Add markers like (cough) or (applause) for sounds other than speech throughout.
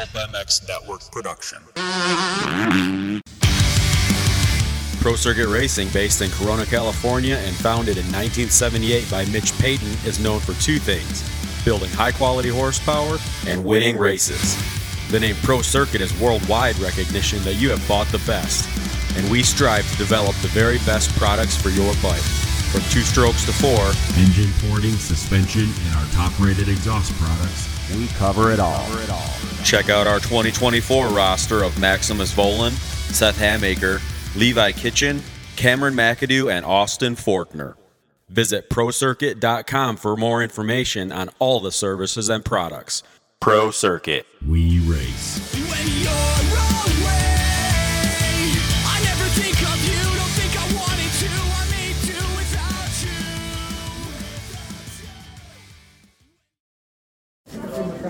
Pulp MX Network production. Pro Circuit Racing, based in Corona, California, and founded in 1978 by Mitch Payton, is known for two things building high quality horsepower and winning races. The name Pro Circuit is worldwide recognition that you have bought the best, and we strive to develop the very best products for your bike. From two strokes to four, engine porting, suspension, and our top rated exhaust products. We cover it all. check out our 2024 roster of Maximus Vohland, Seth Hamaker, Levi Kitchen, Cameron McAdoo, and Austin Forkner. Visit ProCircuit.com for more information on all the services and products. Pro Circuit. We race.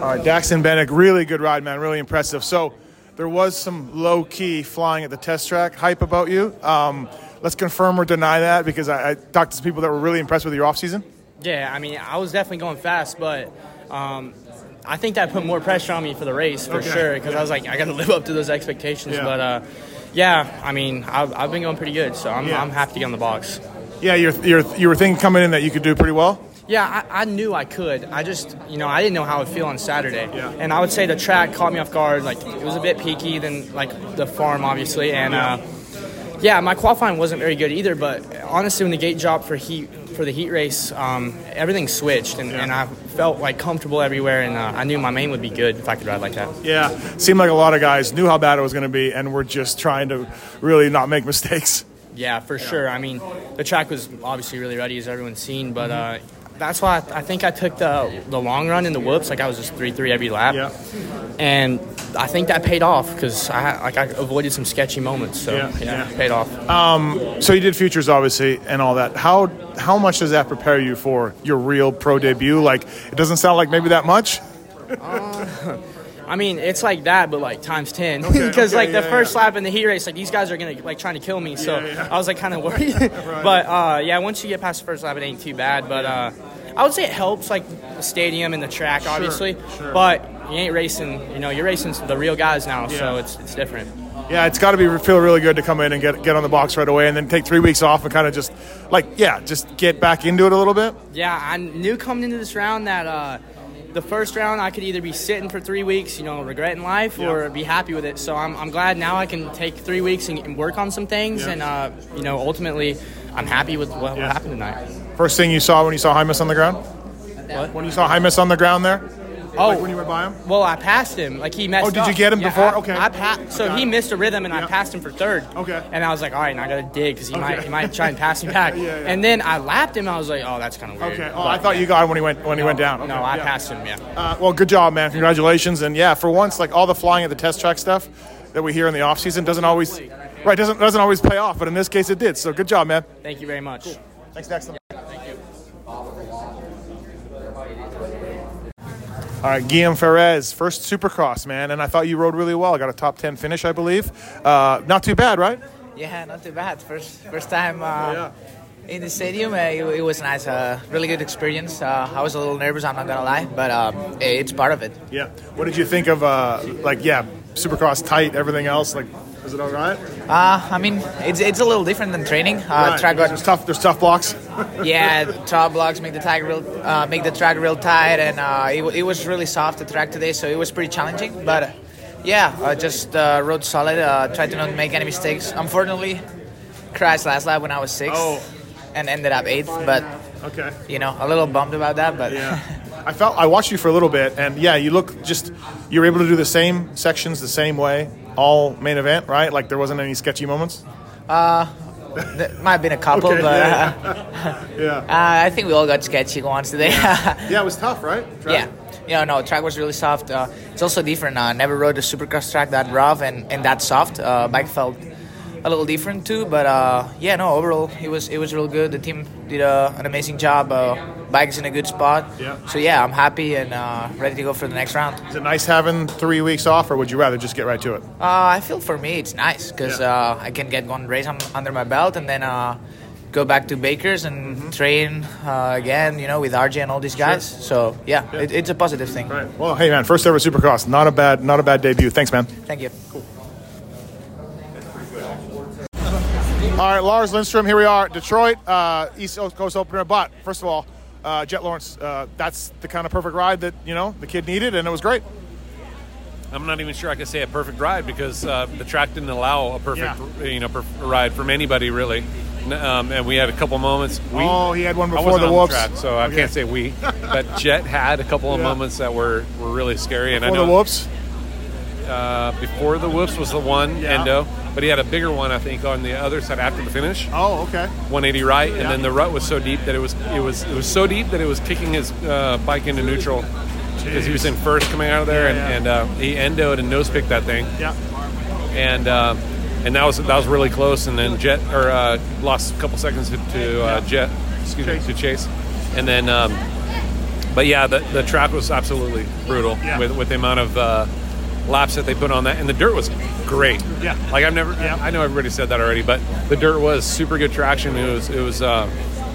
All right, Daxton Bennick, really good ride, man. Really impressive. So there was some low key flying at the test track hype about you. Um, let's confirm or deny that because I, I talked to some people that were really impressed with your off season. Yeah, I mean, I was definitely going fast, but um, I think that put more pressure on me for the race for Okay, sure because yeah. I was like, I got to (laughs) live up to those expectations. Yeah. But uh, yeah, I mean, I've, I've been going pretty good, so I'm, Yeah. I'm happy to get on the box. Yeah, you're, you're, you were thinking coming in that you could do pretty well. Yeah, I, I knew I could. I just, you know, I didn't know how I would feel on Saturday. Yeah. And I would say the track caught me off guard. Like, it was a bit peaky than, like, the farm, obviously. And, uh, yeah, my qualifying wasn't very good either. But honestly, when the gate dropped for heat for the heat race, um, everything switched, and, and I felt like comfortable everywhere. And uh, I knew my main would be good if I could ride like that. Yeah, seemed like a lot of guys knew how bad it was going to be and were just trying to really not make mistakes. Yeah, for sure. I mean, the track was obviously really ready, as everyone's seen, but uh, that's why I, I think I took the the long run in the whoops. Like I was just three three every lap, Yeah. and I think that paid off because I like I avoided some sketchy moments. So Yeah, yeah, yeah. it paid off. So you did futures, obviously, and all that. How how much does that prepare you for your real pro debut? Like, it doesn't sound like maybe that much. (laughs) I mean, it's like that, but like times ten. Because okay, (laughs) like the yeah, first yeah. lap in the heat race, like these guys are gonna like trying to kill me. So Yeah. I was like kind of worried. (laughs) But uh, yeah, once you get past the first lap, it ain't too bad. But uh, I would say it helps like the stadium and the track, obviously. sure. But you ain't racing. You know, you're racing the real guys now, so it's it's different. Yeah, it's got to be feel really good to come in and get get on the box right away, and then take three weeks off and kind of just like yeah, just get back into it a little bit. Yeah, I knew coming into this round that uh, the first round I could either be sitting for three weeks, you know, regretting life, or be happy with it. So I'm, I'm glad now I can take three weeks and, and work on some things, Yeah. and uh, you know, ultimately, I'm happy with what, Yeah. what happened tonight. First thing you saw when you saw Hymas on the ground? What? When you saw Hymas on the ground there? Oh, Like when you went by him? well, I passed him. Like he messed Oh, did you get him Yeah, before? I- Okay. I pa- So Got he it. missed a rhythm, and Yeah. I passed him for third. Okay. And I was like, all right, now I got to dig because he might he might try and pass me back. (laughs) Yeah, yeah. And then I lapped him. I was like, oh, that's kind of weird. Okay. Oh, But- I thought you got him when he went when he went down. Okay, No, I passed him. Yeah. Uh, well, good job, man. Congratulations. And yeah, for once, like all the flying at the test track stuff that we hear in the off season doesn't always right doesn't doesn't always pay off, but in this case it did. So good job, man. Thank you very much. Thanks, Dexter. All right, Guillaume Ferez, first Supercross, man, and I thought you rode really well. I Got a top ten finish, I believe. Uh, not too bad, right? Yeah, not too bad. First first time uh, Yeah. in the stadium. Uh, it, it was nice. Uh, really good experience. Uh, I was a little nervous. I'm not gonna lie, but um, it's part of it. Yeah. What did you think of, uh, like, yeah, Supercross tight, everything else? Like, was it all right? Uh, I mean, it's it's a little different than training. Uh, Right. Track There's tough. There's tough blocks. (laughs) yeah, tough blocks make the track real uh, make the track real tight, and uh, it, it was really soft the track today, so it was pretty challenging. But uh, yeah, I just uh, rode solid. Uh, tried to not make any mistakes. Unfortunately, crashed last lap when I was sixth, Oh. and ended up eighth. But Okay. you know, a little bummed about that. But Yeah. (laughs) I felt I watched you for a little bit, and yeah, you look just you were able to do the same sections the same way all main event, right? Like there wasn't any sketchy moments. Uh, there (laughs) might have been a couple, Okay, but yeah, uh, Yeah. (laughs) (laughs) Uh, I think we all got sketchy once today. yeah. Yeah, it was tough, right? Track? You know, no, track was really soft. Uh, it's also different. Uh, never rode a supercross track that rough and, and that soft. Uh, bike felt a little different too, but uh, yeah, no, overall it was it was real good. The team did uh, an amazing job. Bike's in a good spot. Yeah. So yeah, I'm happy and uh, ready to go for the next round. Is it nice having three weeks off, or would you rather just get right to it? Uh, I feel for me it's nice because Yeah. uh, I can get one race under my belt and then uh, go back to Baker's and train uh, again. You know, with RJ and all these guys. So yeah, It, it's a positive thing. Right. Well, hey man, first ever Supercross, not a bad, not a bad debut. Thanks, man. Thank you. Cool. All right, Lars Lindstrom, here we are, Detroit, uh, East Coast opener. But first of all, uh, Jett Lawrence, uh, that's the kind of perfect ride that you know the kid needed, and it was great. I'm not even sure I could say a perfect ride because uh, the track didn't allow a perfect, you know, ride from anybody really. Um, and we had a couple moments. We, Oh, he had one before the whoops. track, so I Okay. can't say we. But (laughs) Jett had a couple of Yeah. moments that were, were really scary. And I know the whoops. Uh, before the whoops was the one Yeah. endo, but he had a bigger one I think on the other side after the finish. Oh, okay. 180 right, and Yeah. then the rut was so deep that it was it was it was so deep that it was kicking his uh, bike into neutral because he was in first coming out of there, Yeah, and, yeah. and uh, he endoed and nose picked that thing, Yeah. and uh, and that was that was really close, and then Jett or uh, lost a couple seconds to, to uh, Jett, excuse Chase. me, to Chase, and then. Um, but yeah, the, the track was absolutely brutal with, with the amount of uh, laps that they put on that, and the dirt was great. Yeah. like I've never. Yeah. I know everybody said that already, but the dirt was super good traction. It was it was uh,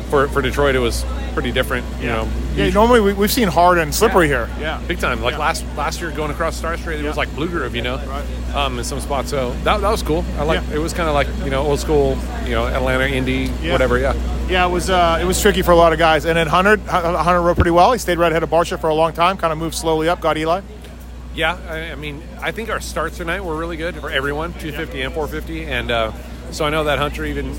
for for Detroit. It was pretty different. You know, Yeah. Normally we, we've seen hard and slippery here. Yeah. big time. Like Yeah. last last year going across Star Street, it was like Blue Groove. You know, Right. um, in some spots. So that, that was cool. I like. Yeah. It was kind of like you know old school. You know, Atlanta Indy, Yeah. whatever. Yeah. Yeah, it was uh, it was tricky for a lot of guys. And then Hunter, Hunter rode pretty well. He stayed right ahead of Barcia for a long time. Kind of moved slowly up. Got Eli. Yeah, I, I mean, I think our starts tonight were really good for everyone, 250 and 450, and uh, so I know that Hunter even,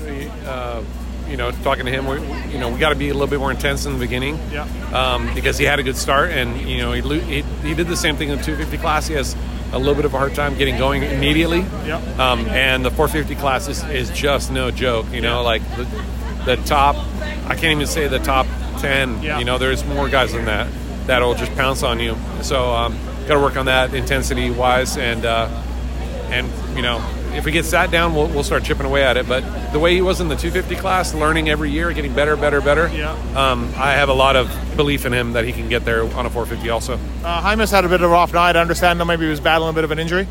uh, you know, talking to him, we, you know, we got to be a little bit more intense in the beginning, Yeah. um, because he had a good start, and you know, he, he he did the same thing in the 250 class. He has a little bit of a hard time getting going immediately, Yeah. um, and the 450 class is, is just no joke. You know, like the, the top, I can't even say the top 10. Yeah. You know, there's more guys than that that'll just pounce on you. So um, got to work on that intensity wise, and uh, and you know if we get sat down, we'll, we'll start chipping away at it. But the way he was in the 250 class, learning every year, getting better, better, better. Yeah. Um, I have a lot of belief in him that he can get there on a 450 also. Uh, Hymas had a bit of a rough night. I understand though maybe he was battling a bit of an injury.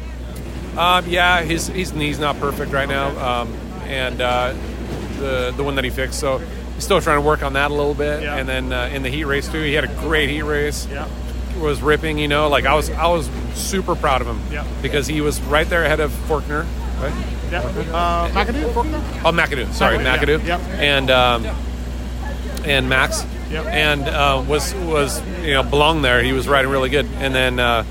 Um, yeah, his his knee's not perfect right now, um, and uh, the the one that he fixed. So he's still trying to work on that a little bit. Yeah. And then uh, in the heat race too, he had a great heat race. Yeah. Was ripping, you know, like I was I was super proud of him. Yeah. Because he was right there ahead of Forkner. Right? Yeah. Uh, McAdoo. Forkner? Oh, McAdoo. Sorry, McAdoo, yeah. And um, and Max. Yep. And uh, was was you know belonged there. He was riding really good. And then uh,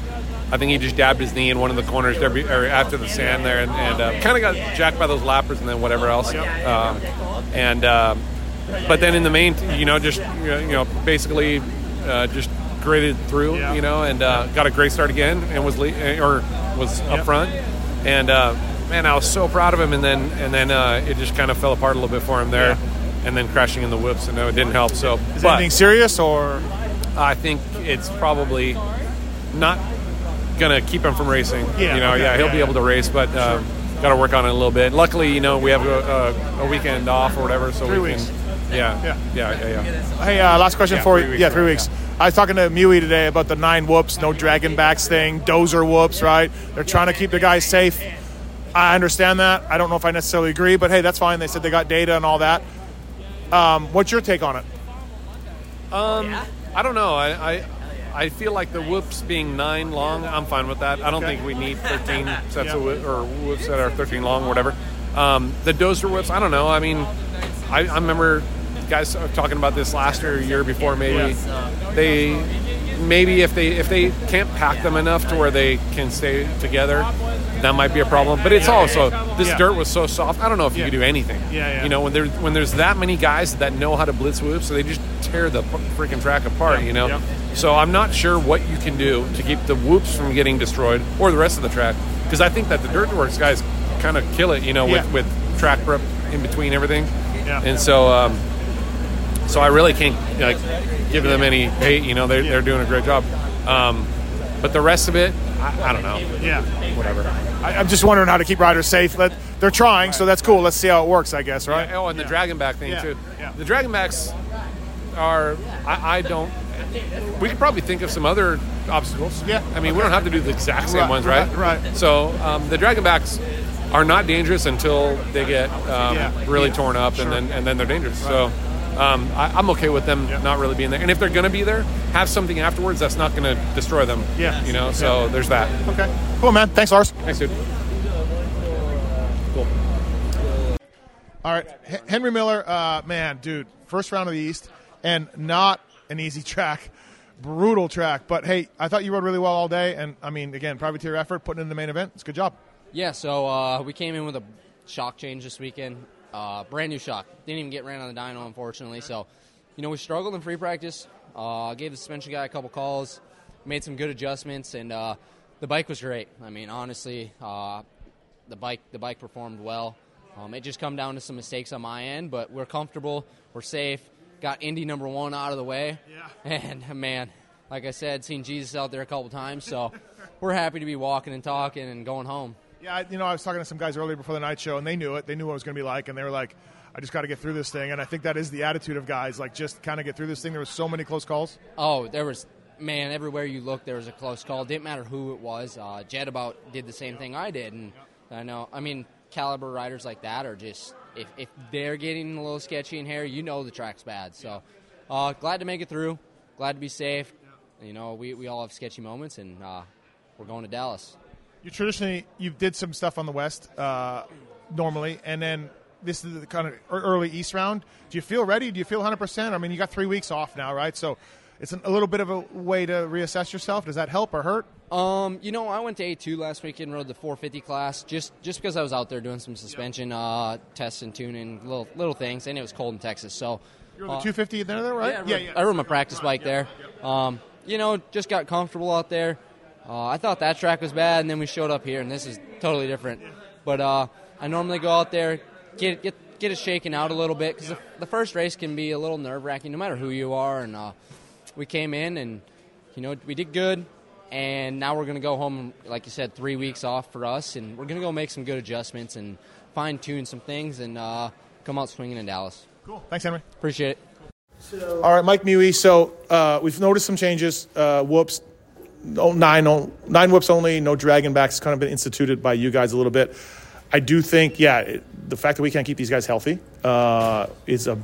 I think he just dabbed his knee in one of the corners there, or after the sand there, and, and uh, kind of got jacked by those lappers and then whatever else. Um, and um, but then in the main, you know, just you know, you know basically uh, just graded through, Yeah. you know, and uh, got a great start again, and was le- or was up Yep. front. And uh, man, I was so proud of him. And then and then uh, it just kind of fell apart a little bit for him there, and then crashing in the whoops, and no, it didn't help. So, Is but anything serious or? I think it's probably not gonna keep him from racing. Yeah, you know, okay, yeah, he'll yeah, be yeah. able to race, but um, got to work on it a little bit. Luckily, you know, we have a, a, a weekend off or whatever, so Three we weeks. can. Yeah, Yeah. yeah, yeah, yeah. yeah. Hey, uh, last question Yeah, for you. Yeah, three weeks. I was talking to Muye today about the nine whoops, no dragon backs thing, dozer whoops, right? They're trying to keep the guys safe. I understand that. I don't know if I necessarily agree, but hey, that's fine. They said they got data and all that. Um, what's your take on it? I don't know. I, I I feel like the whoops being nine long, I'm fine with that. I don't Okay. think we need 13 (laughs) sets Yeah. of whoop, or whoops that are 13 long whatever. Um, the dozer whoops, I don't know. I mean, I, I remember guys are talking about this last year, year before maybe. They maybe if they if they can't pack them enough to where they can stay together, that might be a problem. But it's also this Yeah. dirt was so soft. I don't know if you Yeah. could do anything. Yeah, yeah. You know when there's when there's that many guys that know how to blitz whoops, so they just tear the freaking track apart. Yeah, You know. So I'm not sure what you can do to keep the whoops from getting destroyed or the rest of the track because I think that the dirt works guys kind of kill it. You know with with track prep in between everything. Yeah. And so. Um, so I really can't like give them any hate. You know, they're, they're doing a great job. Um, but the rest of it, I, I don't know. Yeah. Whatever. I, I'm just wondering how to keep riders safe. Let, they're trying, so that's cool. Let's see how it works, I guess, right? Oh, and the dragon back thing Yeah, too. yeah. The dragonbacks are. I, I don't. We could probably think of some other obstacles. Yeah, I mean, we don't have to do the exact same Right, ones, right? right, right. So um, the dragonbacks are not dangerous until they get um, Yeah. really Yeah. torn up, and then and then they're dangerous. So. Um, I, I'm okay with them not really being there, and if they're going to be there, have something afterwards that's not going to destroy them. Yeah. you know. So there's that. Okay. Cool, man. Thanks, Lars. Thanks, dude. Cool. All right, H- Henry Miller, uh, man, dude, first round of the East, and not an easy (laughs) track, brutal track. But hey, I thought you rode really well all day, and I mean, again, privateer effort, putting in the main event. It's a good job. Yeah, so uh, we came in with a shock change this weekend. Uh, brand new shock. Didn't even get ran on the dyno, unfortunately. So, you know, we struggled in free practice. Uh, gave the suspension guy a couple calls, made some good adjustments, and uh, the bike was great. I mean, honestly, uh, the bike the bike performed well. Um, it just come down to some mistakes on my end, but we're comfortable, we're safe. Got Indy number one out of the way, Yeah. (laughs) and man, like I said, seen Jesus out there a couple times, so we're happy to be walking and talking and going home. Yeah, you know, I was talking to some guys earlier before the night show, and they knew it. They knew what it was going to be like, and they were like, "I just got to get through this thing." And I think that is the attitude of guys, like just kind of get through this thing. There was so many close calls. Oh, there was man everywhere you looked. There was a close call. Didn't matter who it was. Uh, Jett about did the same thing I did, and I know. I mean, caliber riders like that are just if, if they're getting a little sketchy in here, you know the track's bad. So uh, glad to make it through. Glad to be safe. You know, we, we all have sketchy moments, and uh, we're going to Dallas. You traditionally you did some stuff on the West uh, normally, and then this is the kind of early East round. Do you feel ready? Do you feel 100? percent I mean, you got three weeks off now, right? So it's an, a little bit of a way to reassess yourself. Does that help or hurt? Um, you know, I went to A2 last weekend, and rode the 450 class, just just because I was out there doing some suspension uh, tests and tuning, little little things, and it was cold in Texas, so. You're on the uh, 250 there, there, right? Yeah, I rode, I rode my practice bike there. Um, you know, just got comfortable out there. Uh, I thought that track was bad, and then we showed up here, and this is totally different. But uh, I normally go out there, get get get it shaken out a little bit because the, the first race can be a little nerve wracking, no matter who you are. And uh, we came in, and you know, we did good. And now we're going to go home, like you said, three weeks off for us, and we're going to go make some good adjustments and fine tune some things, and uh, come out swinging in Dallas. Cool. Thanks, Henry. Appreciate it. All right, Mike Muye. So uh, we've noticed some changes. Uh, whoops, no, nine, no, nine whoops only. No dragon backs. Kind of been instituted by you guys a little bit. I do think, yeah, it, the fact that we can't keep these guys healthy uh, is a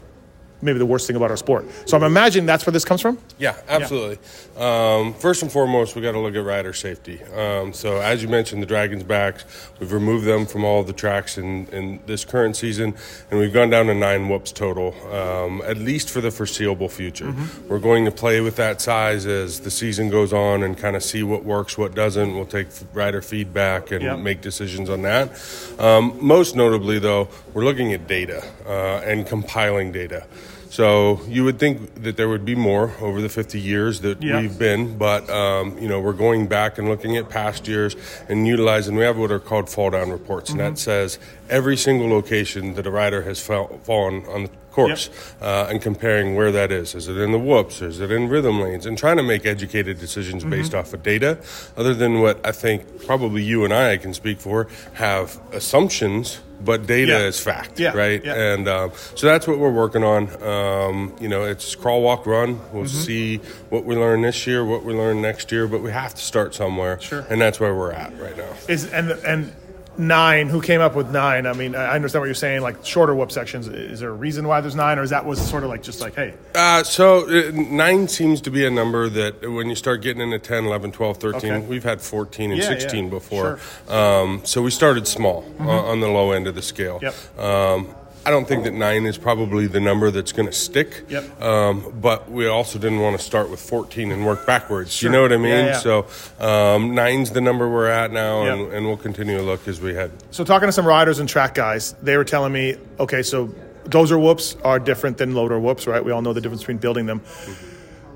maybe the worst thing about our sport. So I'm imagining that's where this comes from. Yeah, absolutely. Um, first and foremost, we got to look at rider safety. Um, so, as you mentioned, the Dragons' backs, we've removed them from all the tracks in, in this current season, and we've gone down to nine whoops total, um, at least for the foreseeable future. We're going to play with that size as the season goes on and kind of see what works, what doesn't. We'll take rider feedback and Yeah. make decisions on that. Um, most notably, though, we're looking at data uh, and compiling data. So you would think that there would be more over the 50 years that Yeah. we've been, but um, you know we're going back and looking at past years and utilizing. We have what are called fall down reports, and that says every single location that a rider has fall, fallen on the course, uh, and comparing where that is. Is it in the whoops? Is it in rhythm lanes? And trying to make educated decisions based off of data, other than what I think probably you and I can speak for have assumptions. But data Yeah. is fact, Yeah, right? yeah. And um, so that's what we're working on. Um, you know, it's crawl, walk, run. We'll Mm-hmm. see what we learn this year, what we learn next year, but we have to start somewhere. Sure. And that's where we're at right now. Is and and nine? Who came up with nine? I mean, I understand what you're saying. Like shorter whoop sections. Is there a reason why there's nine, or is that was sort of like just like, hey, Uh, so uh, nine seems to be a number that when you start getting into 10, 11, 12, 13, Okay. we've had 14 and Yeah, 16 yeah, before. Um, so we started small uh, on the low end of the scale. Yep. Um, I don't think that nine is probably the number that's going to stick. Yep. Um, but we also didn't want to start with 14 and work backwards. Sure. You know what I mean? Yeah, yeah. So um, nine's the number we're at now, and, Yep. and we'll continue to look as we head. So talking to some riders and track guys, they were telling me, okay, so dozer whoops are different than loader whoops, right? We all know the difference between building them.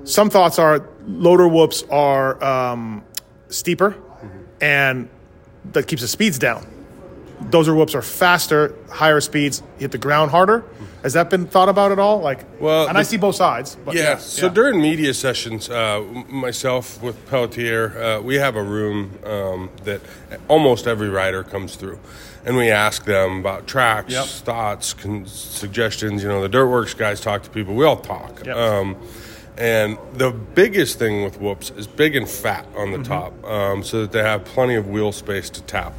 Some thoughts are loader whoops are um, steeper, and that keeps the speeds down. Dozer whoops are faster, higher speeds, hit the ground harder. Has that been thought about at all? Like, Well, and I see both sides. But yeah, yeah, So yeah. during media sessions, uh, myself with Pelletier, uh, we have a room um, that almost every rider comes through, and we ask them about tracks, Yep. thoughts, con- suggestions. You know, the Dirtworks guys talk to people. We all talk. Yep. Um, and the biggest thing with whoops is big and fat on Mm-hmm. the top, um, so that they have plenty of wheel space to tap.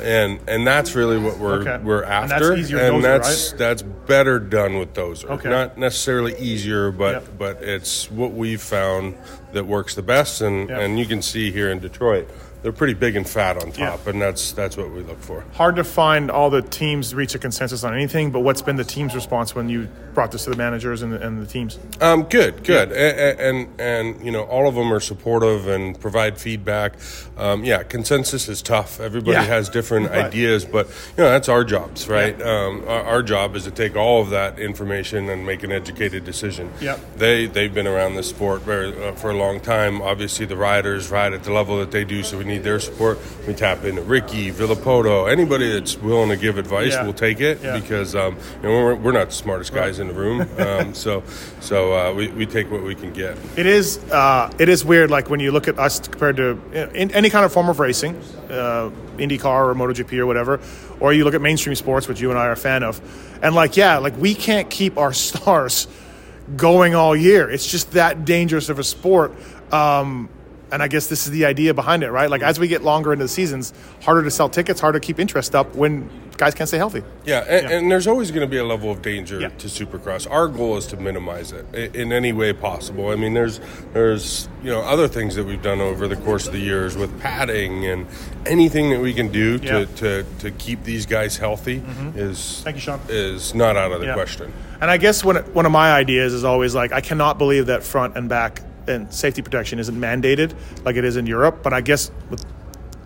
And and that's really what we're Okay. we're And that's after, and dozer, that's right? that's better done with dozer. Okay. Not necessarily easier, but Yep. but it's what we've found that works the best, and Yep. and you can see here in Detroit, they're pretty big and fat on Yeah. top, and that's that's what we look for. Hard to find all the teams reach a consensus on anything, but what's been the team's response when you brought this to the managers and the, and the teams? Um, good, good, and, and and you know all of them are supportive and provide feedback. Um, yeah, consensus is tough. Everybody Yeah. has different Right. ideas, but you know that's our jobs, right? Um, our, our job is to take all of that information and make an educated decision. Yep. They they've been around this sport very, uh, for a long time. Obviously, the riders ride at the level that they do, so we need their support. We tap into Ricky, Villopoto, anybody that's willing to give advice, Yeah. we'll take it Yeah. because um, you know we're, we're not the smartest guys in the room. (laughs) Um, so so uh, we, we take what we can get. It is uh, it is weird, like when you look at us compared to in any kind of form of racing, uh, IndyCar or MotoGP or whatever, or you look at mainstream sports, which you and I are a fan of, and like yeah, like we can't keep our (laughs) stars going all year. It's just that dangerous of a sport. Um, and I guess this is the idea behind it, right? Like as we get longer into the seasons, harder to sell tickets, harder to keep interest up when guys can't stay healthy. Yeah, and, and there's always going to be a level of danger Yeah. to Supercross. Our goal is to minimize it in any way possible. I mean, there's there's you know other things that we've done over the course of the years with padding and anything that we can do Yeah. Mm-hmm. to, to, to keep these guys healthy is Thank you, Sean. is not out of the Yeah. question. And I guess one one of my ideas is always like I cannot believe that front and back and safety protection isn't mandated like it is in Europe. But I guess with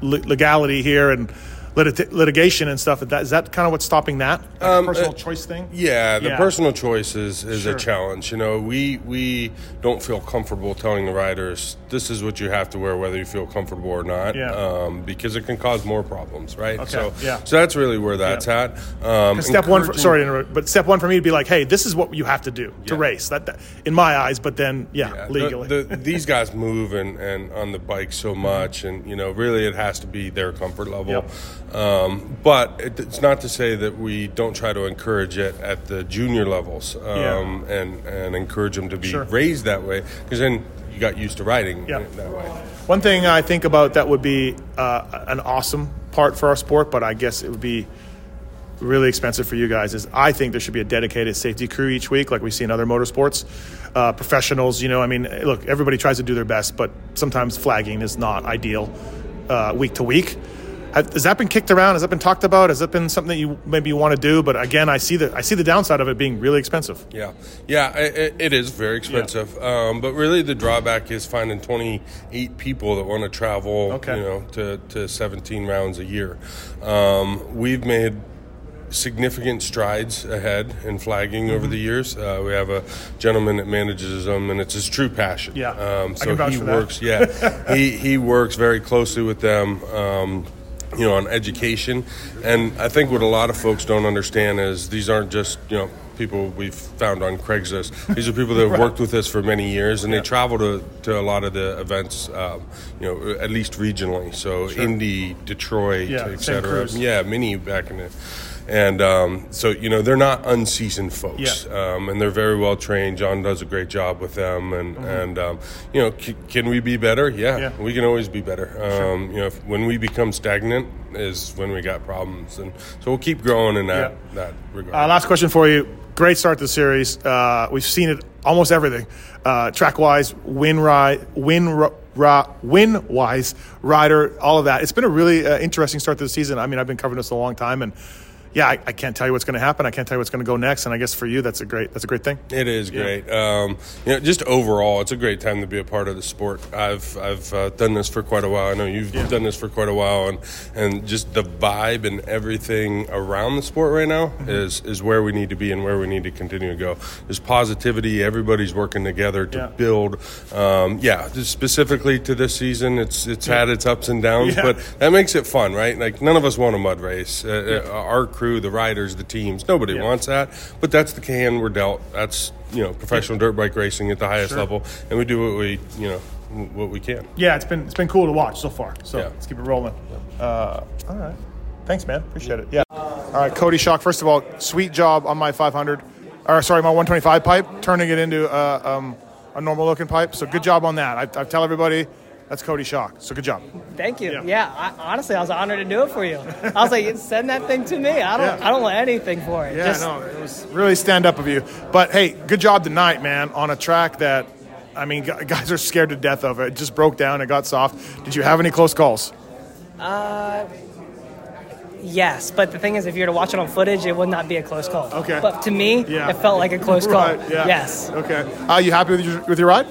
legality here and lit- litigation and stuff, that is that kind of what's stopping that like Um, personal uh, choice thing? Yeah, the Yeah. personal choice is, is Sure. a challenge. You know, we we don't feel comfortable telling the riders this is what you have to wear, whether you feel comfortable or not, Yeah. um, because it can cause more problems, right? Okay, So, yeah. so that's really where that's Yeah. at. Um, step one, for, sorry to interrupt, but step one for me to be like, hey, this is what you have to do to race. That, that in my eyes, but then yeah, Yeah, the- legally. the- these guys move and, and on the bike so much, and you know, really, it has to be their comfort level. Um, but it, it's not to say that we don't try to encourage it at the junior levels, um, and and encourage them to be Sure. raised that way, because then you got used to riding Yeah. that way. One thing I think about that would be uh, an awesome part for our sport, but I guess it would be really expensive for you guys. Is I think there should be a dedicated safety crew each week, like we see in other motorsports. Uh, professionals, you know, I mean, look, everybody tries to do their best, but sometimes flagging is not ideal uh, week to week. Has that been kicked around? Has that been talked about? Has that been something that you maybe you want to do? But again, I see the I see the downside of it being really expensive. Yeah, yeah, it, it is very expensive. Um, but really, the drawback is finding 28 people that want to travel, Okay. you know, to, to 17 rounds a year. Um, we've made significant strides ahead in flagging over Mm-hmm. the years. Uh, we have a gentleman that manages them, and it's his true passion. Yeah, um, so he works. Yeah, (laughs) he he works very closely with them. Um, you know, on education, and I think what a lot of folks don't understand is these aren't just you know people we've found on Craigslist. These are people that (laughs) have worked with us for many years, and they travel to, to a lot of the events, um, you know, at least regionally. So Indy, Detroit, Yeah, cetera. Yeah, many back in the. And um, so you know they're not unseasoned folks, Yeah. um, and they're very well trained. John does a great job with them, and and um, you know c- can we be better? Yeah, Mm-hmm. Yeah. we can always be better. Um, You know, if, when we become stagnant is when we got problems, and so we'll keep growing in that Yeah. that regard. Uh, last question for you. Great start to the series. Uh, we've seen it almost everything, uh, track wise, win ride, win ro- ra- win wise, rider, all of that. It's been a really uh, interesting start to the season. I mean, I've been covering this a long time, and yeah, I, I can't tell you what's going to happen. I can't tell you what's going to go next. And I guess for you, that's a great that's a great thing. It is great. Um, you know, just overall, it's a great time to be a part of the sport. I've I've uh, done this for quite a while. I know you've Yeah. done this for quite a while, and and just the vibe and everything around the sport right now Mm-hmm. is is where we need to be and where we need to continue to go. There's positivity. Everybody's working together to Yeah. build. Um, yeah, just specifically to this season, it's it's had its ups and downs, Yeah. but that makes it fun, right? Like none of us want a mud race. Uh, uh, our crew, the riders, the teams, nobody Yeah. wants that. But that's the can we're dealt. That's you know professional dirt bike racing at the highest Sure. level, and we do what we you know what we can. Yeah, it's been it's been cool to watch so far. So Yeah. let's keep it rolling. Uh, all right, thanks, man. Appreciate it. Yeah. All right, Cody Schock. First of all, sweet job on my 500, or sorry, my 125 pipe, turning it into uh, um, a normal looking pipe. So good job on that. I, I tell everybody That's Cody Schock. So good job. Thank you. Yeah. Yeah, I, honestly, I was honored to do it for you. I was like, send that thing to me. I don't, Yeah. I don't want anything for it. Yeah, Just- no, it was really stand up of you. But hey, good job tonight, man, on a track that, I mean, guys are scared to death of. It just broke down. It got soft. Did you have any close calls? Uh, yes, but the thing is, if you were to watch it on footage, it would not be a close call. Okay. But to me, Yeah. it felt like a close (laughs) call. Yeah. Yes. Okay. Are you happy with your, with your ride?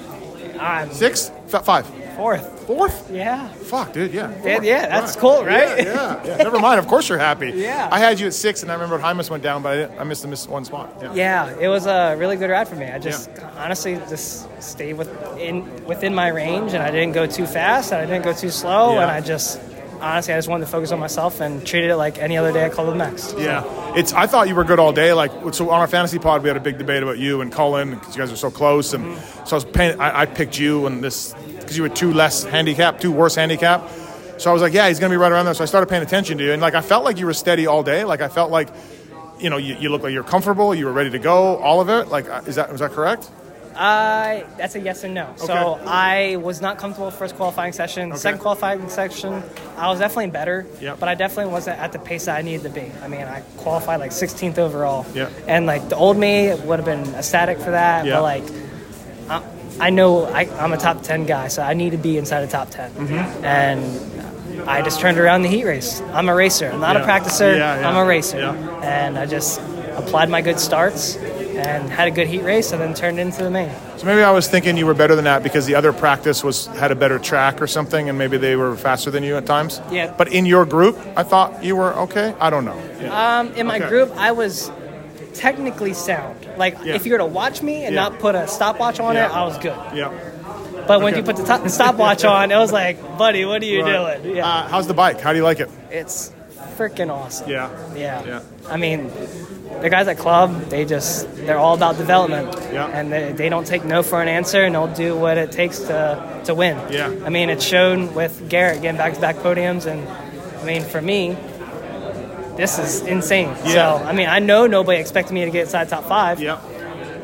I'm Six? F- five? Fourth. Fourth? Yeah. Fuck, dude, yeah. Yeah, fourth. yeah, that's cool, right? Yeah, yeah, yeah. Never mind. Of course you're happy. (laughs) Yeah. I had you at six, and I remember Hymas went down, but I, didn't, I missed the miss one spot. Yeah. Yeah, it was a really good ride for me. I just honestly just stayed within within my range, and I didn't go too fast, and I didn't go too slow, and I just honestly I just wanted to focus on myself and treated it like any other day at Club Max. Yeah, it's. I thought you were good all day. Like, so on our fantasy pod, we had a big debate about you and Cullin because you guys are so close. And mm-hmm. so I was paying. I, I picked you and this because you were two less handicap, two worse handicap. So I was like, yeah, he's gonna be right around there. So I started paying attention to you, and like I felt like you were steady all day. Like I felt like, you know, you, you looked like you're comfortable. You were ready to go. All of it. Like, is that was that correct? Uh, that's a yes and no. So I was not comfortable first qualifying session. Second qualifying session, I was definitely better, Yep. but I definitely wasn't at the pace that I needed to be. I mean, I qualified like 16th overall, Yeah. and like the old me would have been ecstatic for that. Yeah. But like, I, I know I, I'm a top 10 guy, so I need to be inside the top 10. Mm-hmm. And I just turned around the heat race. I'm a racer. I'm not Yeah. a practicer. Yeah, yeah. I'm a racer, and I just applied my good starts and had a good heat race, and then turned into the main. So maybe I was thinking you were better than that because the other practice was had a better track or something, and maybe they were faster than you at times. Yeah. But in your group, I thought you were okay. I don't know. Um, in my Okay. group, I was technically sound. Like, Yeah. if you were to watch me and Yeah. not put a stopwatch on Yeah. it, I was good. yeah. But when you put the, top, the stopwatch on, it was like, buddy, what are you Right. doing? Yeah. Uh, how's the bike? How do you like it? it's freaking awesome. Yeah. Yeah. Yeah. I mean, the guys at Club, they just, they're all about development. Yeah. And they, they don't take no for an answer, and they'll do what it takes to, to win. Yeah. I mean, it's shown with Garrett getting back to back podiums, and I mean, for me, this is insane. Yeah. So, I mean, I know nobody expected me to get inside top five, Yeah.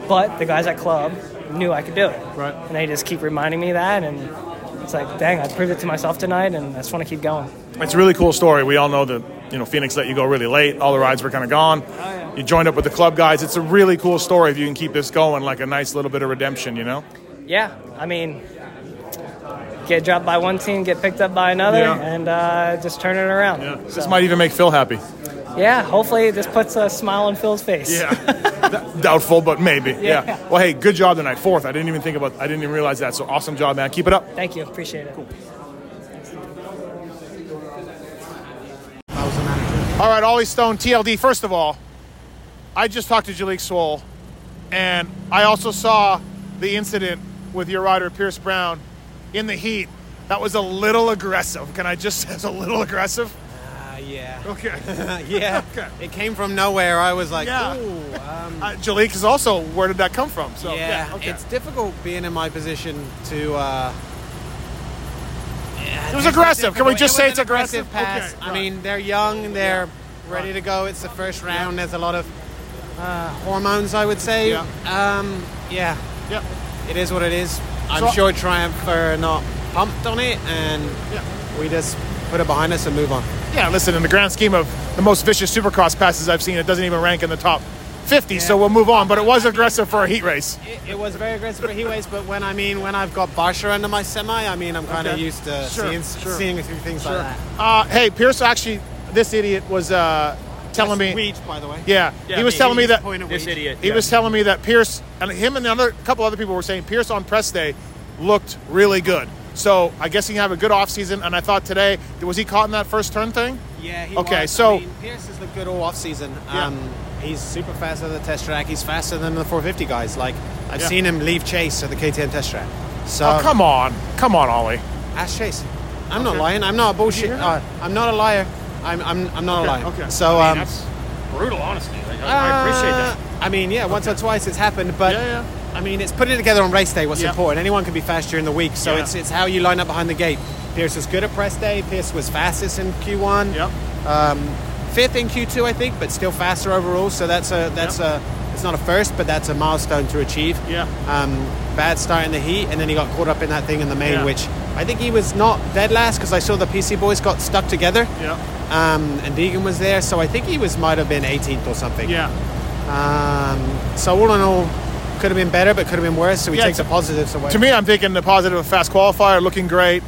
but the guys at Club knew I could do it. Right. And they just keep reminding me that, and it's like, dang, I proved it to myself tonight, and I just want to keep going. It's a really cool story. We all know that you know Phoenix let you go really late. All the rides were kind of gone. You joined up with the club guys. It's a really cool story if you can keep this going, like a nice little bit of redemption. You know. Yeah, I mean, get dropped by one team, get picked up by another, Yeah. and uh, just turn it around. Yeah. So, This might even make Phil happy. Yeah, hopefully this puts a smile on Phil's face. Yeah. (laughs) D- Doubtful, but maybe. Yeah. Yeah. Well, hey, good job tonight. Fourth. I didn't even think about. I didn't even realize that. So awesome job, man. Keep it up. Thank you, appreciate it. Cool. All right, Ollie Stone, TLD. First of all, I just talked to Jalek Swoll, and I also saw the incident with your rider Pierce Brown in the heat. That was a little aggressive. Can I just (laughs) say it's a little aggressive? Yeah. Okay. (laughs) (laughs) yeah. Okay. It came from nowhere. I was like, Yeah. ooh. Um, Uh, Jalek is also. Where did that come from? So yeah. yeah. okay. It's difficult being in my position to. Uh, It was aggressive. Can we just say it's an aggressive? pass. Okay, I mean, they're young. They're ready to go. It's the first round. There's a lot of uh, hormones, I would say. Yeah. Um, yeah. Yep. It is what it is. I'm So- sure Triumph are not pumped on it, and Yeah. we just put it behind us and move on. Yeah, listen, in the grand scheme of the most vicious supercross passes I've seen, it doesn't even rank in the top 50, so we'll move on. But it was aggressive for a heat race. It, it was very aggressive for a heat race, but when I mean when I've got Barcia under my semi, I mean I'm kind of Okay. used to Sure, seeing sure. seeing through things like that. Uh, hey, Pierce actually, this idiot was uh, telling That's me. Weege, by the way. Yeah, he was telling me that. This Weege. idiot. He was telling me that Pierce and him and the other couple other people were saying Pierce on press day looked really good. So I guess he can have a good off season. And I thought today, was he caught in that first turn thing? Yeah. He Okay, was. so- I mean, Pierce has looked good all off season. Yeah. Um, he's super fast at the test track. He's faster than the 450 guys. Like I've Yeah. seen him leave Chase at the KTM test track. So oh, come on, come on, Ollie. ask Chase. I'm not lying. I'm not a bullshit. Uh, I'm not a liar. I'm I'm, I'm not Okay, a liar. okay. So I um, mean, that's brutal, honestly. Like, I, I appreciate that. Uh, I mean, yeah, once or twice it's happened, but Yeah, yeah. I mean, it's putting it together on race day. What's Yeah. important? Anyone can be fast during the week, so Yeah. it's it's how you line up behind the gate. Pierce was good at press day. Pierce was fastest in Q1. Yep. Um, fifth in Q2, I think, but still faster overall. So that's a that's a It's not a first, but that's a milestone to achieve. Yeah. Um, bad start in the heat, and then he got caught up in that thing in the main, Yeah. which I think he was not dead last because I saw the PC boys got stuck together. Yeah. Um, and Deegan was there, so I think he was might have been 18th or something. Yeah. Um, so all in all, could have been better, but could have been worse. So we Yeah, take the positives away. To me, I'm thinking the positive of fast qualifier, looking great,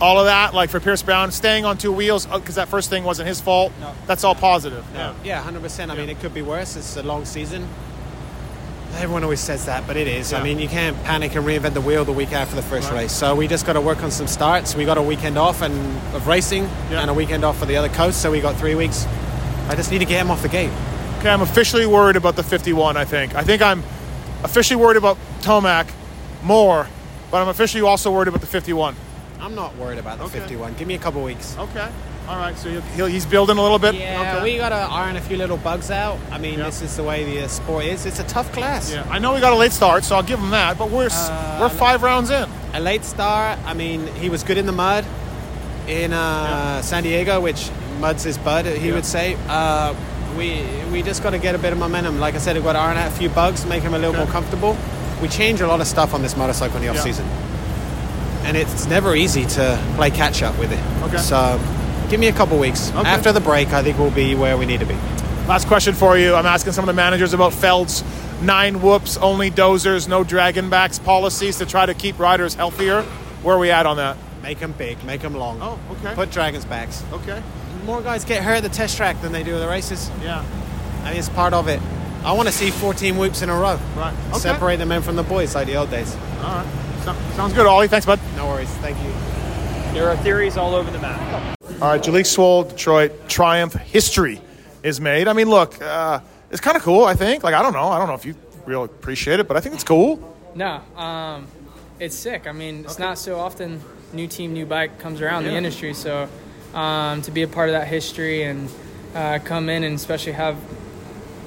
all of that. Like for Pierce Brown, staying on two wheels uh, because that first thing wasn't his fault. No. That's all positive. Yeah, yeah, hundred percent. I mean, it could be worse. It's a long season. Everyone always says that, but it is. I mean, you can't panic and reinvent the wheel the week after the first race. So we just got to work on some starts. We got a weekend off and of racing, and a weekend off for the other coast. So we got three weeks. I just need to get him off the gate. Okay, I'm officially worried about the 51. I think. I think I'm officially worried about Tomac more, but I'm officially also worried about the 51. I'm not worried about the Okay. 51. Give me a couple weeks. Okay. All right. So he'll, he'll, he's building a little bit. Yeah, Okay. we got to iron a few little bugs out. I mean, Yeah. this is the way the sport is. It's a tough class. Yeah, I know we got a late start, so I'll give him that. But we're Uh, we're five rounds in. a late start. I mean, he was good in the mud in uh, San Diego, which mud's his bud, he Yeah. would say. Uh, we we just got to get a bit of momentum. Like I said, we've got to iron out a few bugs, make him a little Okay. more comfortable. We change a lot of stuff on this motorcycle in the off Yeah. season, and it's never easy to play catch up with it. Okay. So. Give me a couple weeks. Okay. After the break, I think we'll be where we need to be. Last question for you. I'm asking some of the managers about Feld's nine whoops, only dozers, no dragon backs policies to try to keep riders healthier. Where are we at on that? Make them big, make them long. Oh, okay. Put dragons backs. Okay. More guys get hurt at the test track than they do at the races. Yeah. I mean, it's part of it. I want to see 14 whoops in a row. Right. Okay. Separate the men from the boys like the old days. All right. So- sounds good, Ollie. Thanks, bud. No worries. Thank you. There are theories all over the map. All right, Jalek Swoll, Detroit, Triumph history is made. I mean, look, uh, it's kind of cool, I think. Like, I don't know. I don't know if you really appreciate it, but I think it's cool. No, um, it's sick. I mean, it's not so often new team, new bike comes around Yeah. the industry. So um, to be a part of that history and uh, come in and especially have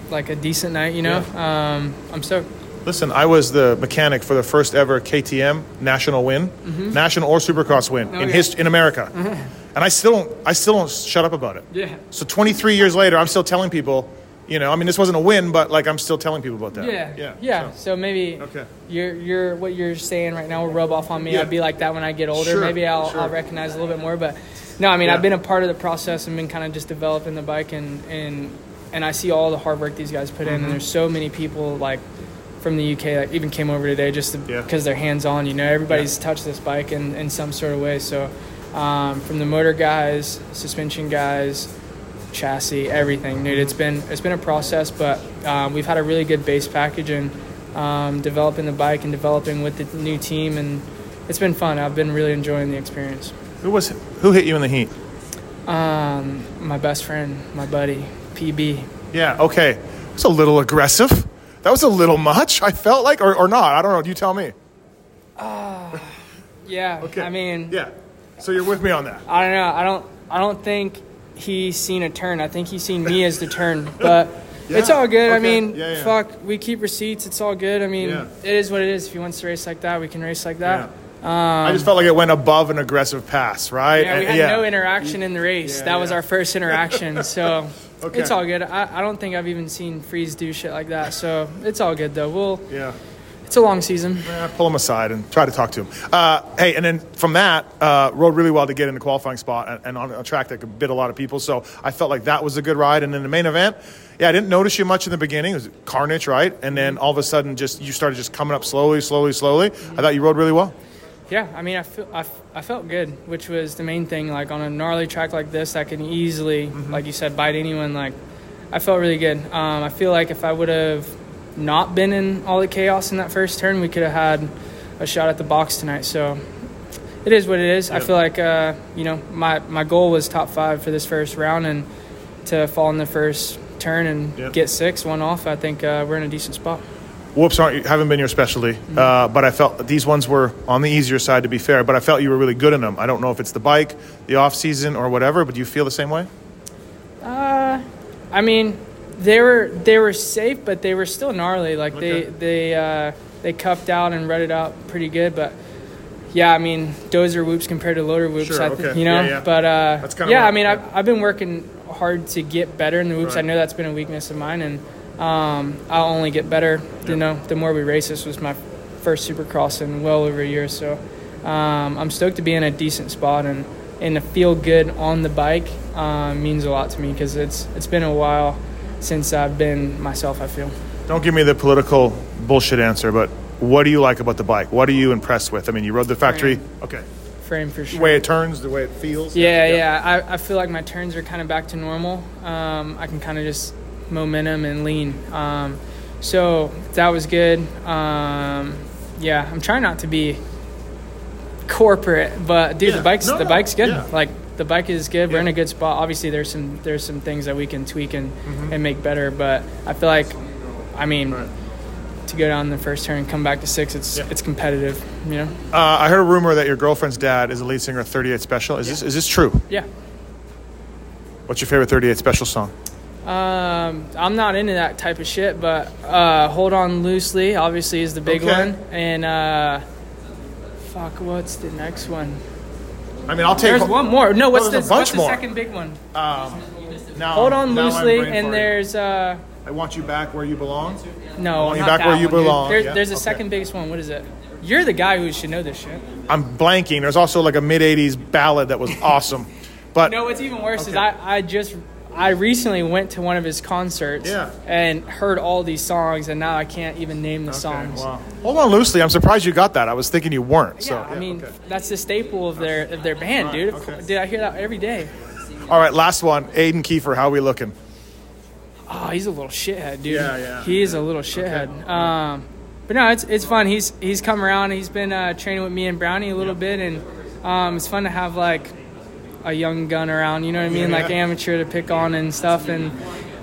like a decent night, you know, um, I'm stoked. Listen, I was the mechanic for the first ever KTM national win, national or supercross win in Okay. hist- in America, (laughs) and I still don't I still don't shut up about it. Yeah. So 23 years later, I'm still telling people, you know, I mean, this wasn't a win, but like I'm still telling people about that. Yeah, yeah, yeah. So, So, maybe Okay. you're, you're what you're saying right now will rub off on me. Yeah. I'll be like that when I get older. Sure, maybe I'll, sure. I'll recognize a little bit more. But no, I mean Yeah. I've been a part of the process and been kind of just developing the bike and and and I see all the hard work these guys put in. Mm-hmm. And there's so many people like from the UK that even came over today just Yeah. because they're hands on. You know, everybody's touched this bike in, in some sort of way. So um, from the motor guys, suspension guys, chassis, everything, dude. It's been it's been a process, but um, we've had a really good base package and um, developing the bike and developing with the new team, and it's been fun. I've been really enjoying the experience. Who was who hit you in the heat? Um, my best friend, my buddy, PB. Yeah. Okay. It's a little aggressive. That was a little much. I felt like, or, or not. I don't know. Do you tell me. Yeah, Okay. I mean, Yeah. So you're with me on that. I don't know. I don't. I don't think he's seen a turn. I think he's seen me as the turn. But (laughs) it's all good. I mean, Yeah, yeah. fuck. We keep receipts. It's all good. I mean, Yeah. it is what it is. If he wants to race like that, we can race like that. I just felt like it went above an aggressive pass, right? Yeah, we And- had no interaction in the race. Yeah, that was our first interaction. (laughs) So Okay. it's all good. I, I don't think I've even seen Freeze do shit like that. So it's all good though. We'll. Yeah. It's a long season. Yeah, pull him aside and try to talk to him. Uh, hey, and then from that, uh, rode really well to get in the qualifying spot and, and on a track that could bid a lot of people. So I felt like that was a good ride. And then the main event, yeah, I didn't notice you much in the beginning. It was carnage, right? And then all of a sudden, just you started just coming up slowly, slowly, slowly. I thought you rode really well. Yeah, I mean, I feel I, f- I felt good, which was the main thing. Like on a gnarly track like this, that can easily, Mm-hmm. like you said, bite anyone. Like I felt really good. Um, I feel like if I would have not been in all the chaos in that first turn, we could have had a shot at the box tonight. So it is what it is. I feel like uh, you know my my goal was top five for this first round, and to fall in the first turn and Yep. get six, one off. I think uh, we're in a decent spot. Whoops aren't haven't been your specialty, uh, but I felt these ones were on the easier side to be fair. But I felt you were really good in them. I don't know if it's the bike, the off season, or whatever. But do you feel the same way? Uh, I mean, they were they were safe, but they were still gnarly. Like Okay. they they uh, they cupped out and rutted out pretty good, but. Yeah, I mean, dozer whoops compared to loader whoops, Sure, I think, okay. you know. Yeah, yeah. But uh, That's yeah, I mean, yeah. I've, I've been working hard to get better in the whoops. I know that's been a weakness of mine, and um, I'll only get better. You know, the more we race, this was my first Supercross in well over a year, so um, I'm stoked to be in a decent spot and and to feel good on the bike um, means a lot to me because it's it's been a while since I've been myself. I feel. Don't give me the political bullshit answer, but what do you like about the bike? What are you impressed with? I mean, you rode the factory. Okay. Frame for The sure. way it turns, the way it feels. Yeah, yeah. I, I feel like my turns are kind of back to normal. Um, I can kind of just momentum and lean. Um, so that was good. Um, yeah, I'm trying not to be corporate, but dude, Yeah. the bike's No, the no. bike's good. Yeah. Like the bike is good. We're in a good spot. Obviously, there's some there's some things that we can tweak and, Mm-hmm. and make better, but I feel like, I mean. To go down the first turn and come back to six, it's it's competitive, you know. Uh, I heard a rumor that your girlfriend's dad is a lead singer of 38 Special. Is this is this true? Yeah. What's your favorite 38 Special song? Um, I'm not into that type of shit, but uh, "Hold On Loosely" obviously is the big Okay. one, and uh, fuck, what's the next one? I mean, I'll take. There's one more. No, what's, there's the, what's the second big one? Um, now, Hold On Loosely, and there's uh, I want you back where you belong. no, I want you not back that where you one, dude. belong. There's, Yeah, there's a okay. second biggest one. What is it? You're the guy who should know this shit. I'm blanking. There's also like a mid '80s ballad that was (laughs) awesome, but No, what's even worse is I, I just I recently went to one of his concerts Yeah. and heard all these songs, and now I can't even name the songs. wow. hold on loosely. I'm surprised you got that. I was thinking you weren't. So Yeah, I mean that's the staple of their of their band, dude. Of course- Dude, I hear that every day. all right, last one. Aden Keefer, how are we looking? Oh, he's a little shithead, dude. Yeah, yeah. He is a little shithead. Um, but no, it's it's fun. He's he's come around. He's been uh, training with me and Brownie a little bit, and um, it's fun to have like a young gun around. You know what I mean? Yeah. Like amateur to pick on and stuff. And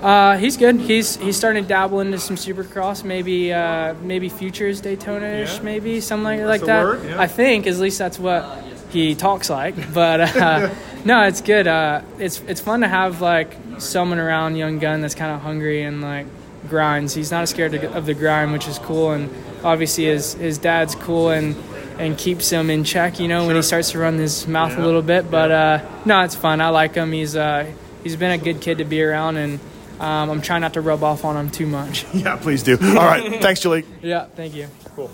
uh, he's good. He's he's starting to dabble into some Supercross, maybe uh, maybe futures Daytona-ish, Yeah. maybe something like, like that. word, yeah. I think at least that's what he talks like. (laughs) But uh, (laughs) no, it's good. Uh, it's it's fun to have like someone around young gun that's kind of hungry and like grinds. He's not scared of the grind, which is cool. And obviously his his dad's cool and and keeps him in check. You know when he starts to run his mouth a little bit. But uh, no, it's fun. I like him. He's uh, he's been a good kid to be around and. Um, I'm trying not to rub off on him too much. (laughs) Yeah, please do. All right, (laughs) thanks, Julie. Yeah, thank you. Cool.